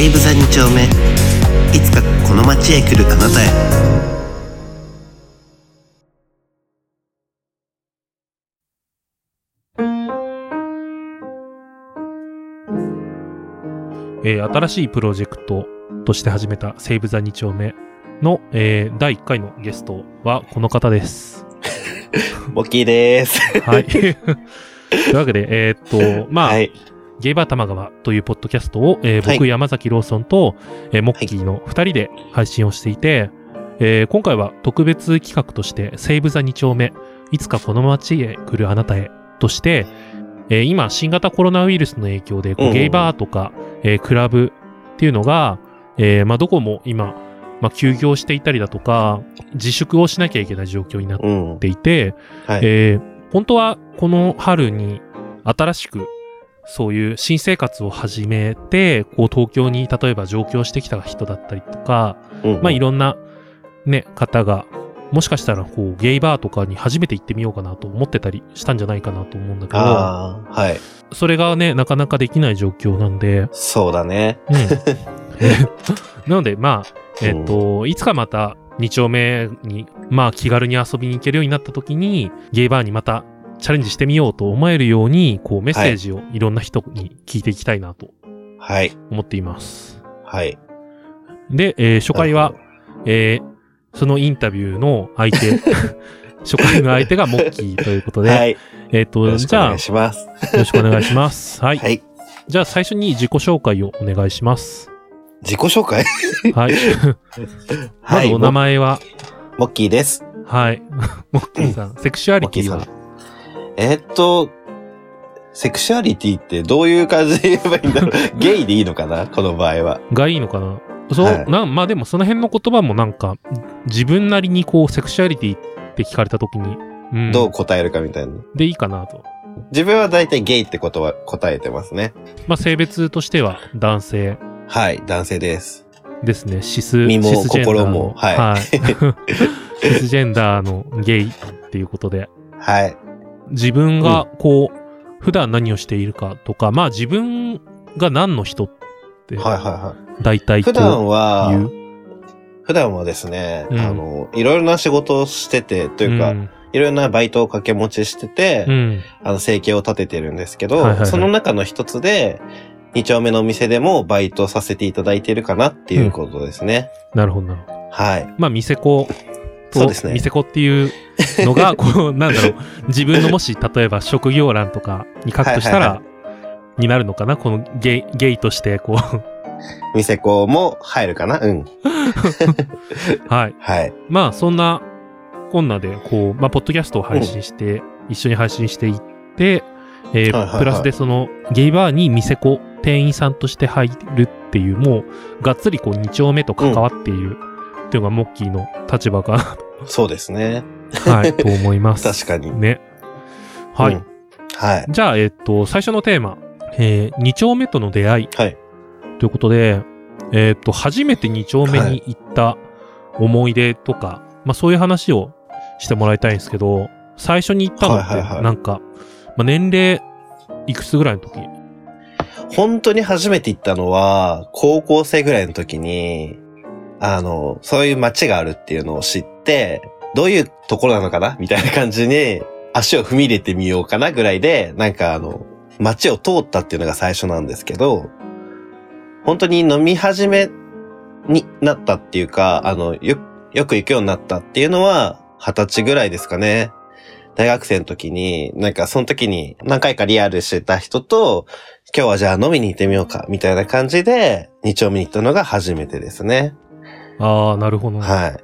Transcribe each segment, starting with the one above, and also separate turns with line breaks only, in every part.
西武座2丁目いつかこの街へ来るあなたへ
えー新しいプロジェクトとして始めた西武座2丁目の、えー第1回のゲストはこの方です。
モッキーです
はい。というわけで、えーっと、まあ、
はい
ゲイバー玉川というポッドキャストを、えー僕、
はい。
山崎ローソンと、えーモッキーの2人で配信をしていて、えー今回は特別企画として、西武座2丁目、いつかこの街へ来るあなたへとして、えー今、新型コロナウイルスの影響で、こう
うん。
ゲイバーとか、えークラブっていうのが、えーまあ、どこも今、まあ、休業していたりだとか、自粛をしなきゃいけない状況になっ
うん。
ていて、
はい、
えー本当はこの春に新しくそういう新生活を始めて、こう東京に例えば上京してきた人だったりとか、
うん
まあいろんなね、方が、もしかしたらこうゲイバーとかに初めて行ってみようかなと思ってたりしたんじゃないかなと思うんだけど、
はい。
それがね、なかなかできない状況なんで、
そうだね。
うん。なので、まあ、えっ、と、いつかまた2丁目に、まあ気軽に遊びに行けるようになった時に、ゲイバーにまたチャレンジしてみようと思えるように、こうメッセージをいろんな人に聞いていきたいなと
はい。
思っています。
はい。
で、えー初回は、えーそのインタビューの相手、初回の相手がモッキーということで、
はい。
えっ、
よ
と、
ろしくお願い
じゃあ、よ
します。
ろしくお願いします。はい。
はい。
じゃあ最初に自己紹介をお願いします。
自己紹介？
はい。ま
はい。
ずお名前は、
モッキーです。
はい。モッキーさん、セクシュアリティは？
えーっとセクシュアリティってどういう感じで言えばいいんだろう？ゲイでいいのかな？この場合は。
がいいのかな？そう、
はい。
なんまあでもその辺の言葉もなんか、自分なりにこう、セクシュアリティって聞かれた時に、うん。
どう答えるかみたいな。
でいいかなと。
自分は大体ゲイってことは答えてますね。
まあ性別としては男性。
はい男性です。
ですね。シス、
身も心もはい。
はい。シスジェンダーのゲイっていうことで、
はい
自分がこう、普段何をしているかとか、まあ自分が何の人って、
はいはいはい
大体
普段は。普段はですね、
うん
あの、いろいろな仕事をしてて、というか、
ん
いろいろなバイトを掛け持ちしてて、
うん。
あの、生計を立ててるんですけど、
はいはいはい
その中の一つで、二丁目のお店でもバイトさせていただいているかなっていうことですね。
なるほど、なるほど。
はい。
まあ、店子と、
そうですね。
店子っていうのが、こう、なんだろう、自分のもし、例えば職業欄とかに書くとしたら、
はいはい
になるのかな？このゲイ、ゲイとして、こう、
店子も入るかな？うん。
はい。
はい。
まあ、そんな、こんなで、こう、まあ、ポッドキャストを配信して、一緒に配信していって、えー
はいはいはい。
プラスでその、ゲイバーに店子、店員さんとして入るっていう、もう、がっつりこう、二丁目と関わっている、っていうのがモッキーの立場か
そうですね。
な、はい、と思います。
確かに。
ね。はい。
うんはい。
じゃあ、えっと、最初のテーマ、えー、二丁目との出会い
はい。
ということで、えっと、初めて二丁目に行った思い出とか、まあそういう話をしてもらいたいんですけど、最初に行ったのって、
はいはいはい
なんか、まあ年齢いくつぐらいの時？
本当に初めて行ったのは、高校生ぐらいの時に、あの、そういう街があるっていうのを知って、どういうところなのかな？みたいな感じに、足を踏み入れてみようかなぐらいで、なんかあの、街を通ったっていうのが最初なんですけど、本当に飲み始めになったっていうか、あの、よ、よく行くようになったっていうのは、二十歳ぐらいですかね。大学生の時に、なんかその時に何回かリアルしてた人と、今日はじゃあ飲みに行ってみようか、みたいな感じで、二丁目に行ったのが初めてですね。
ああ、なるほど。
はい。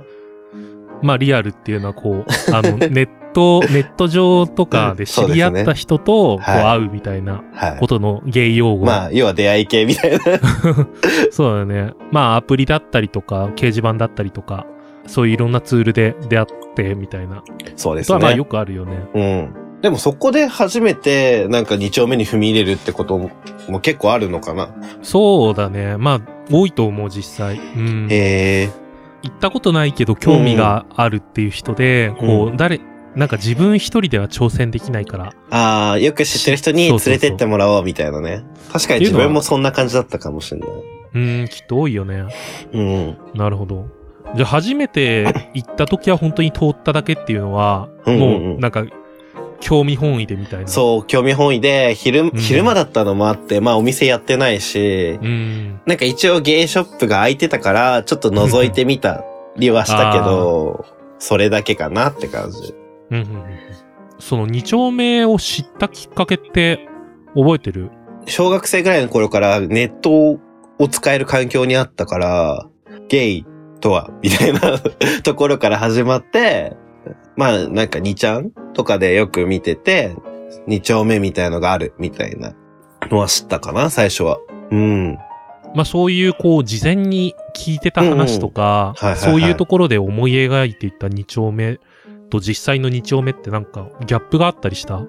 まあリアルっていうのはこう、あの、ネット、ネット上とかで知り合った人とこう
はい
会うみたいな
はい
こ。とのゲイ用語。
まあ、要は出会い系みたいな。
そうだよね。まあアプリだったりとか、掲示板だったりとか、そういういろんなツールで出会ってみたいな
そうです
ことはまあよ
ね。
くあるよね。
うん。でもそこで初めて、なんか二丁目に踏み入れるってこともも結構あるのかな。
そうだね。まあ多いと思う実際。うん。
へえ。
行ったことないけど興味があるっていう人で、こ
う
う、誰、なんか自分一人では挑戦できないから。
ああ、よく知ってる人に連れてってもらおうみたいなね。確かに自分もそんな感じだったかもしれない。
ううん、きっと多いよね。
うん。
なるほど。じゃあ初めて行った時は本当に通っただけっていうのは、
うんうんうん
もうなんか、興味本位でみたいな。
そう、興味本位で、昼、
ん
昼間だったのもあって、まあお店やってないし、
うん。
なんか一応ゲイショップが開いてたから、ちょっと覗いてみたりはしたけど、それだけかなって感じ。
うんうんうん。その二丁目を知ったきっかけって覚えてる？
小学生ぐらいの頃からネットを使える環境にあったから、ゲイとは、みたいなところから始まって、まあなんか2ちゃんとかでよく見てて、2丁目みたいのがあるみたいなのは知ったかな、最初は。うん。
まあそういうこう事前に聞いてた話とかそういうところで思い描いていた二丁目と実際の二丁目ってなんかギャップがあったりした？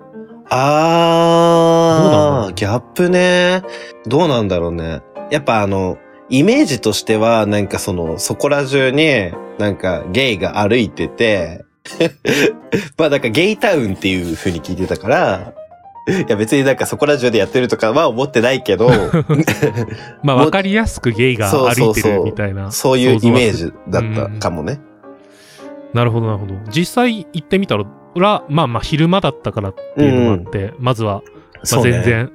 あー、ギャップね。どうなんだろうね。やっぱあの、イメージとしては、なんかその、そこら中に、なんかゲイが歩いてて、まあなんかゲイタウンっていう風に聞いてたから、いや別になんかそこら中でやってるとかは思ってないけど、
まあわかりやすくゲイが
そう
歩いて
そうそう
るみたいな。
そういうイメージだったかもね。
なるほどなるほど。実際行ってみたら、まあまあ昼間だったからっていうのもあって、まずは、まあ、
そうね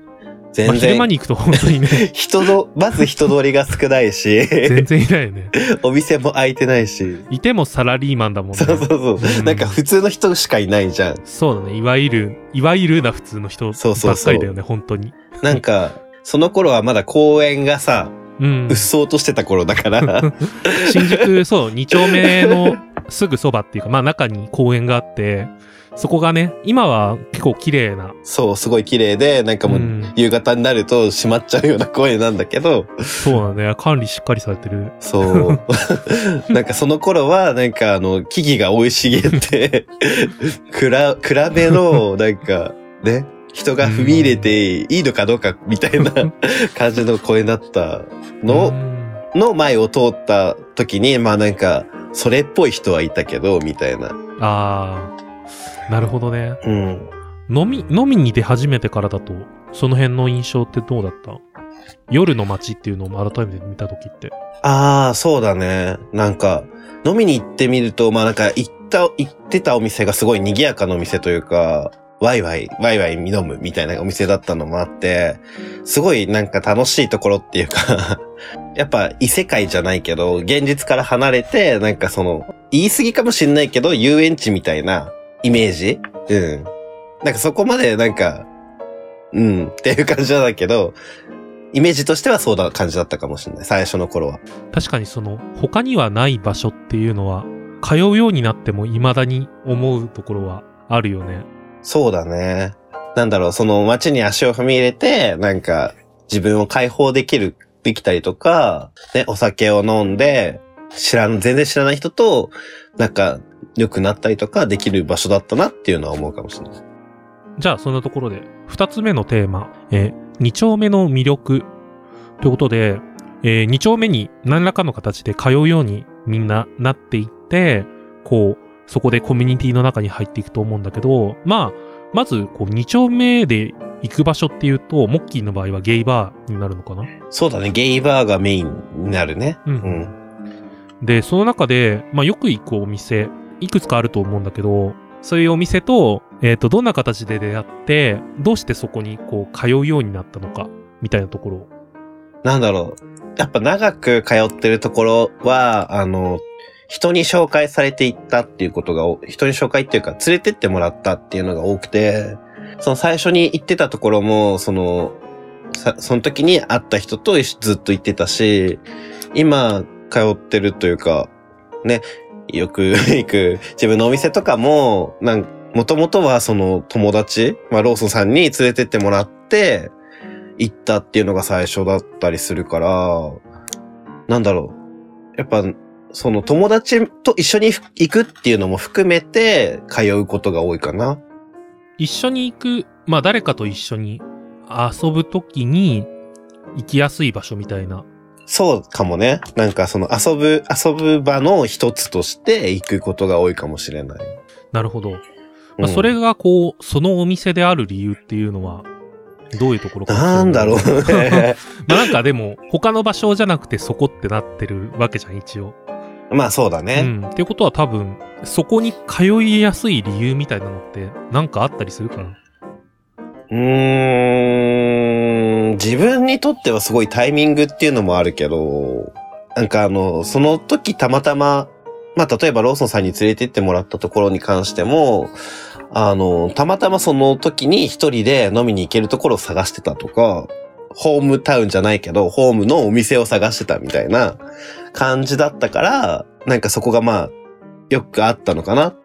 全然、ま
全
あ、昼間
然、
に行くと本当にね、
人の、まず人通りが少ないし、
全然いないよね。
お店も開いてないし、
いてもサラリーマンだもんね。
そうそうそうう。
ん
なんか普通の人しかいないじゃん。
そうだね。いわゆる、いわゆるな普通の人ば
そうそうそう
っかりだよね、本当に。
なんか、その頃はまだ公園がさ、
うん
うっ。そうとしてた頃だから、
新宿、そう、2丁目のすぐそばっていうか、まあ中に公園があって、そこがね、今は結構綺麗な、
そう、すごい綺麗で、なんかもう、
うん。
夕方になると閉まっちゃうような公園なんだけど、
そうだ。ね、管理しっかりされてる。
そう。なんかその頃は、なんかあの、木々が生い茂って、くら、暗めの、なんか、ね、人が踏み入れていいのかどうかみたいな 感じの公園だった
う
の、
ん。
の前を通った時に、まあなんか、それっぽい人はいたけど、みたいな。
あー、なるほどね。
うん。
飲み、飲みに出始めてからだと、その辺の印象ってどうだった？夜の街っていうのを改めて見た時って。
ああ、そうだね。なんか、飲みに行ってみると、まあなんか、行った、行ってたお店がすごい賑やかなお店というか、ワイワイ、ワイワイ飲むみたいなお店だったのもあって、すごいなんか楽しいところっていうか、やっぱ異世界じゃないけど、現実から離れて、なんかその、言い過ぎかもしんないけど、遊園地みたいなイメージ？うん。なんかそこまでなんか、うん、っていう感じなんだけど、イメージとしてはそうだ感じだったかもしれない。最初の頃は。
確かにその、他にはない場所っていうのは、通うようになっても未だに思うところはあるよね。
そうだね。なんだろう、その街に足を踏み入れて、なんか自分を解放できる、できたりとか、ね、お酒を飲んで、知らん、全然知らない人と、なんか、良くなったりとかできる場所だったなっていうのは思うかもしれない。
じゃあ、そんなところで、二つ目のテーマ、えー二丁目の魅力。ということで、えー二丁目に何らかの形で通うようにみんななっていって、こう、そこでコミュニティの中に入っていくと思うんだけど、まあ、まず、こう、二丁目で行く場所っていうと、モッキーの場合はゲイバーになるのかな？
そうだね、ゲイバーがメインになるね。
うん
うん。
で、その中で、まあ、よく行くお店、いくつかあると思うんだけど、そういうお店と、えっ、と、どんな形で出会って、どうしてそこに、こう、通うようになったのか、みたいなところ。
なんだろう。やっぱ長く通ってるところは、あの、人に紹介されていったっていうことが、人に紹介っていうか、連れてってもらったっていうのが多くて、その最初に行ってたところも、その、その時に会った人とずっと行ってたし、今通ってるというか、ね、よく 行く自分のお店とかも、なんもともとはその友達、まあローソンさんに連れてってもらって、行ったっていうのが最初だったりするから、なんだろう。やっぱ、その友達と一緒に行くっていうのも含めて通うことが多いかな。
一緒に行く、まあ、誰かと一緒に遊ぶときに、行きやすい場所みたいな。
そうかもね。なんかその遊ぶ、遊ぶ場の一つとして行くことが多いかもしれない。
なるほど。まあ、
うん
それが、こう、そのお店である理由っていうのは、どういうところか。
なんだろうね。
まあなんかでも、他の場所じゃなくてそこってなってるわけじゃん、一応。
まあそうだ
う
ね。
ん。っていうことは多分、そこに通いやすい理由みたいなのって、なんかあったりするかな。
うーん、自分にとってはすごいタイミングっていうのもあるけど、なんかあの、その時たまたま、まあ例えばローソンさんに連れて行ってもらったところに関しても、あの、たまたまその時に一人で飲みに行けるところを探してたとか、ホームタウンじゃないけど、ホームのお店を探してたみたいな感じだったから、なんかそこがまあ、よくあったのかなっ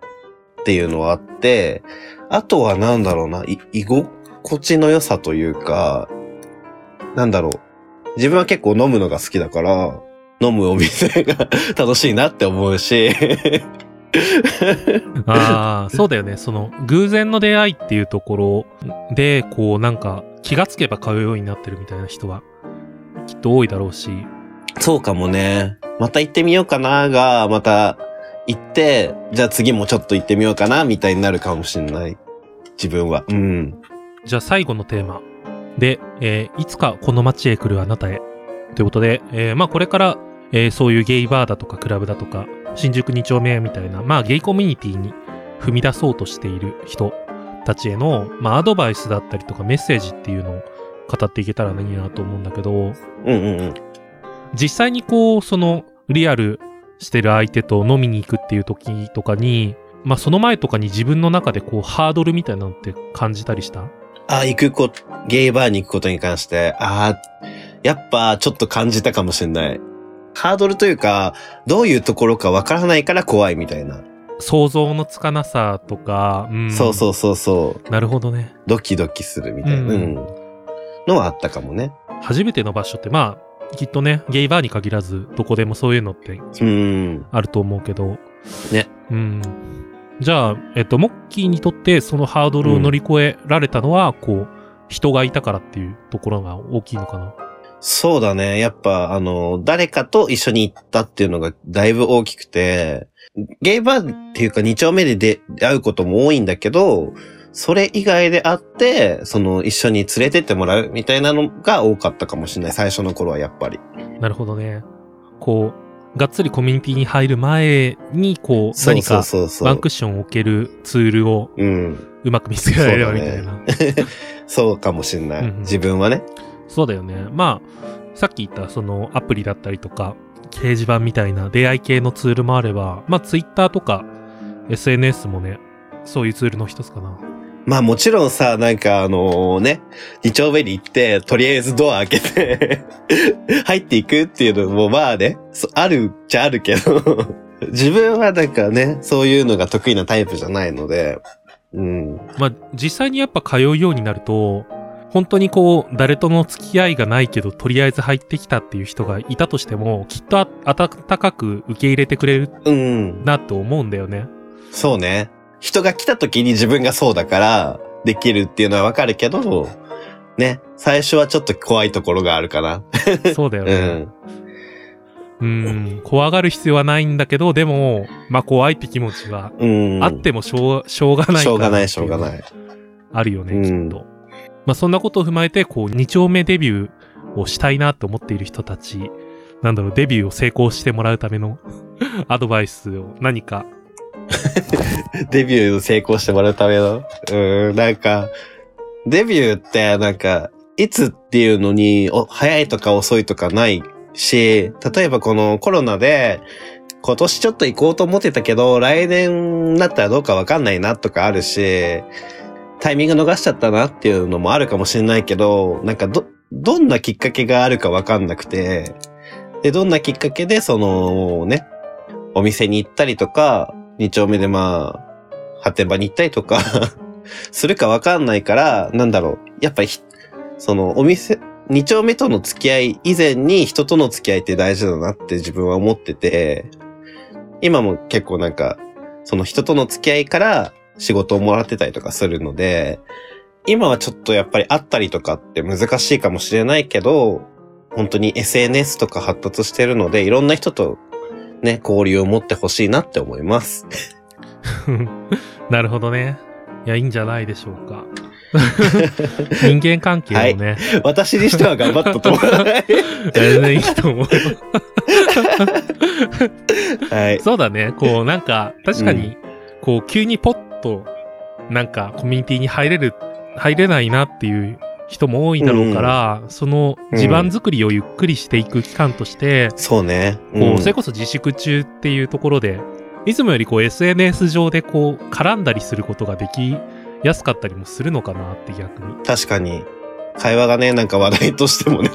ていうのはあって、あとはなんだろうな、居心地の良さというか、なんだろう。自分は結構飲むのが好きだから、飲むお店が 楽しいなって思うし、
ああ、そうだよね。その、偶然の出会いっていうところで、こう、なんか、気がつけば通うようになってるみたいな人は、きっと多いだろうし、
そうかもね。また行ってみようかなが、また行って、じゃあ次もちょっと行ってみようかなみたいになるかもしれない。自分は。うん。
じゃあ最後のテーマ。で、えーいつかこの街へ来るあなたへ。ということで、えーまあこれから、えーそういうゲイバーだとかクラブだとか、新宿2丁目みたいな、まあゲイコミュニティに踏み出そうとしている人たちへの、まあアドバイスだったりとかメッセージっていうのを語っていけたらいいなと思うんだけど、
うんうんうん。
実際にこう、その、リアルしてる相手と飲みに行くっていう時とかに、まあその前とかに自分の中でこう、ハードルみたいなのって感じたりした？
あ、行くこ、ゲイバーに行くことに関して、ああ、やっぱちょっと感じたかもしれない。ハードルというか、どういうところかわからないから怖いみたいな。
想像のつかなさとか、うん。
そうそうそうそう。
なるほどね。
ドキドキするみたいな、
うん
うんのはあったかもね。
初めての場所って、まあ、きっとね、ゲイバーに限らず、どこでもそういうのって
うん。
あると思うけど。
ね。
うん。じゃあ、えっと、モッキーにとってそのハードルを乗り越えられたのは、こう、人がいたからっていうところが大きいのかな？
そうだね。やっぱ、あの、誰かと一緒に行ったっていうのがだいぶ大きくて、ゲイバーっていうか二丁目で出会うことも多いんだけど、それ以外であって、その一緒に連れてってもらうみたいなのが多かったかもしれない。最初の頃はやっぱり。
なるほどね。こう、がっつりコミュニティに入る前に、こう、何か
そうそうそう
ワンクッションを置けるツールを
うん。
うまく見つけられればみたいな。
そう かもしれない。
うんうん
自分はね。
そうだよね。まあ、さっき言ったそのアプリだったりとか、掲示板みたいな出会い系のツールもあれば、まあ、ツイッターとか SNS もね、そういうツールの一つかな。
まあもちろんさ、なんかあのね、二丁目に行って、とりあえずドア開けて、入っていくっていうのもまあね、そあるっちゃあるけど、自分はなんかね、そういうのが得意なタイプじゃないので、うん。
まあ、実際にやっぱ通うようになると、本当にこう、誰との付き合いがないけど、とりあえず入ってきたっていう人がいたとしても、きっとあ温かく受け入れてくれる
うん。
なと思うんだよね。
そうね。人が来た時に自分がそうだから、できるっていうのはわかるけど、ね、最初はちょっと怖いところがあるかな。
そうだよね。
うん。
うん、怖がる必要はないんだけど、でも、まあ怖いって気持ちは、
うん。
あってもしょうしょうがない
しょうがない、
か
しょうがない。
あるよね、
うん
きっと。まあそんなことを踏まえて、こう、二丁目デビューをしたいなと思っている人たち、なんだろう、デビューを成功してもらうための アドバイスを何か。
デビュー成功してもらうための？うん、なんか、デビューってなんか、いつっていうのに、お、早いとか遅いとかないし、例えばこのコロナで、今年ちょっと行こうと思ってたけど、来年になったらどうかわかんないなとかあるし、タイミング逃しちゃったなっていうのもあるかもしれないけど、なんかど、どんなきっかけがあるかわかんなくて、で、どんなきっかけでそのね、お店に行ったりとか、二丁目でまあ、発展場に行ったりとか、するかわかんないから、なんだろう。やっぱり、そのお店、二丁目との付き合い以前に人との付き合いって大事だなって自分は思ってて、今も結構なんか、その人との付き合いから仕事をもらってたりとかするので、今はちょっとやっぱり会ったりとかって難しいかもしれないけど、本当に SNS とか発達してるので、いろんな人とね、交流を持ってほしいなって思います。
なるほどね。いや、いいんじゃないでしょうか。人間関係をね、
私にしては頑張ったと思う。
全然いいと思うよ。
はい。
そうだね。こう、なんか、確かに、こう、急にポッと、なんか、コミュニティに入れる、入れないなっていう人も多いだろうから、その、地盤作りをゆっくりしていく期間として、
そうね。
こう、それこそ自粛中っていうところで、いつもよりこう、SNS 上でこう、絡んだりすることができやすかったりもするのかなって逆に。
確かに。会話がね、なんか話題としてもね。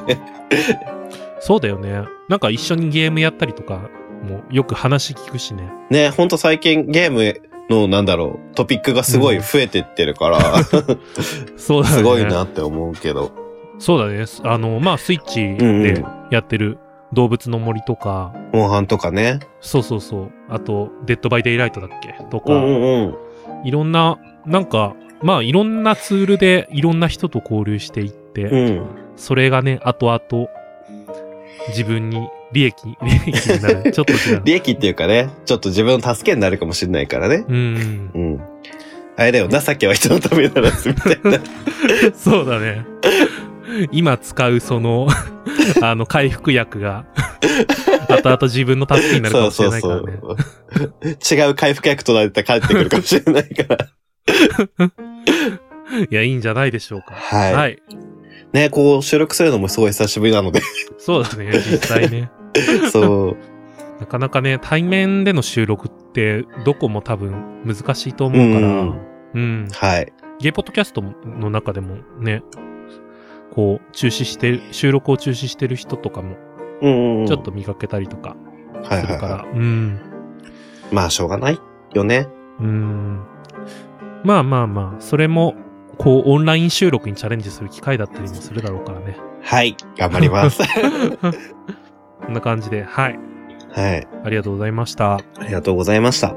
そうだよね。なんか一緒にゲームやったりとかもよく話聞くしね。
ね、ほんと最近ゲームの、なんだろう、トピックがすごい増えてってるから、
そうだね。
すごいなって思うけど。
そうだね。あの、まあ、スイッチでやってる動物の森とか、
モンハンとかね。
そうそうそう。あと、デッドバイデイライトだっけ？とか、
うんうんうん。
いろんな、なんか、まあ、いろんなツールでいろんな人と交流していって、
うん。
それがね、後々、自分に利益、利益になる。ちょっと違う。
利益っていうかね、ちょっと自分の助けになるかもしれないからね。
うん。
うん。あれだよ、情けは人のためならず、みたいな。
そうだね。今使うその、あの、回復薬が、後々自分の助けになるか
そう
もしれ
そう
ないから
そ
ね。
う。違う回復薬となって帰ってくるかもしれないから。
いや、いいんじゃないでしょうか。
はい。
はい。
ね、こう収録するのもすごい久しぶりなので。
そうだね、実際ね。
そう。
なかなかね、対面での収録って、どこも多分難しいと思うから、
うん
うん。
はい。
ゲイポッドキャストの中でもね、こう、中止してる、収録を中止してる人とかも、
うんうん。
ちょっと見かけたりとか
はいはい
するから、
は
うん。
い。まあ、しょうがないよね。
うん。まあまあまあ、それも、こう、オンライン収録にチャレンジする機会だったりもするだろうからね。
はい、頑張ります。
こんな感じで、はい。
はい。
ありがとうございました。
ありがとうございました。